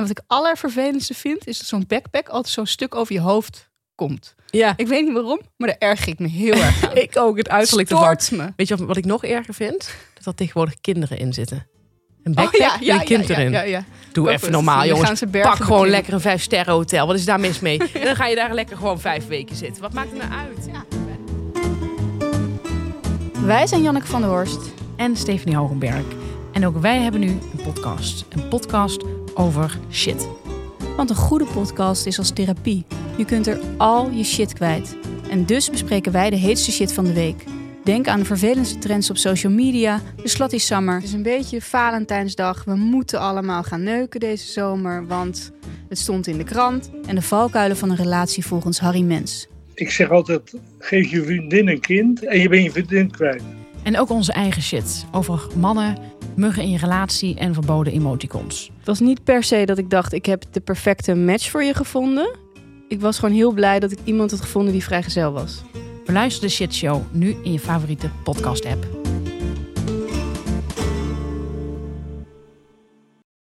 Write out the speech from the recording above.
En wat ik allervervelendste vind, is dat zo'n backpack altijd zo'n stuk over je hoofd komt. Ja, Ik weet niet waarom, maar daar erg ik me heel erg aan. ik ook. Het uiterlijk. Stoort me. Weet je wat, wat ik nog erger vind? Dat er tegenwoordig kinderen in zitten. Een Oh backpack ja, met ja, een kind ja, erin. ja, ja. Doe even het. normaal, jongens. gaan ze bergen Pak gewoon lekker een vijf sterren hotel. Wat is daar mis mee? en dan ga je daar lekker gewoon vijf weken zitten. Wat maakt het nou uit? Wij zijn Janneke van der Horst. en Stephanie Hogenberg. En ook wij hebben nu een podcast. Een podcast over shit. Want een goede podcast is als therapie. Je kunt er al je shit kwijt. En dus bespreken wij de heetste shit van de week. Denk aan de vervelendste trends op social media, de Slutty Summer. Het is een beetje Valentijnsdag. We moeten allemaal gaan neuken deze zomer, want het stond in de krant. En de valkuilen van een relatie volgens Harry Mens. Ik zeg altijd, geef je vriendin een kind en je bent je vriendin kwijt. En ook onze eigen shit. Over mannen, muggen in je relatie en verboden emoticons. Het was niet per se dat ik dacht, ik heb de perfecte match voor je gevonden. Ik was gewoon heel blij dat ik iemand had gevonden die vrijgezel was. Beluister de shitshow nu in je favoriete podcast app.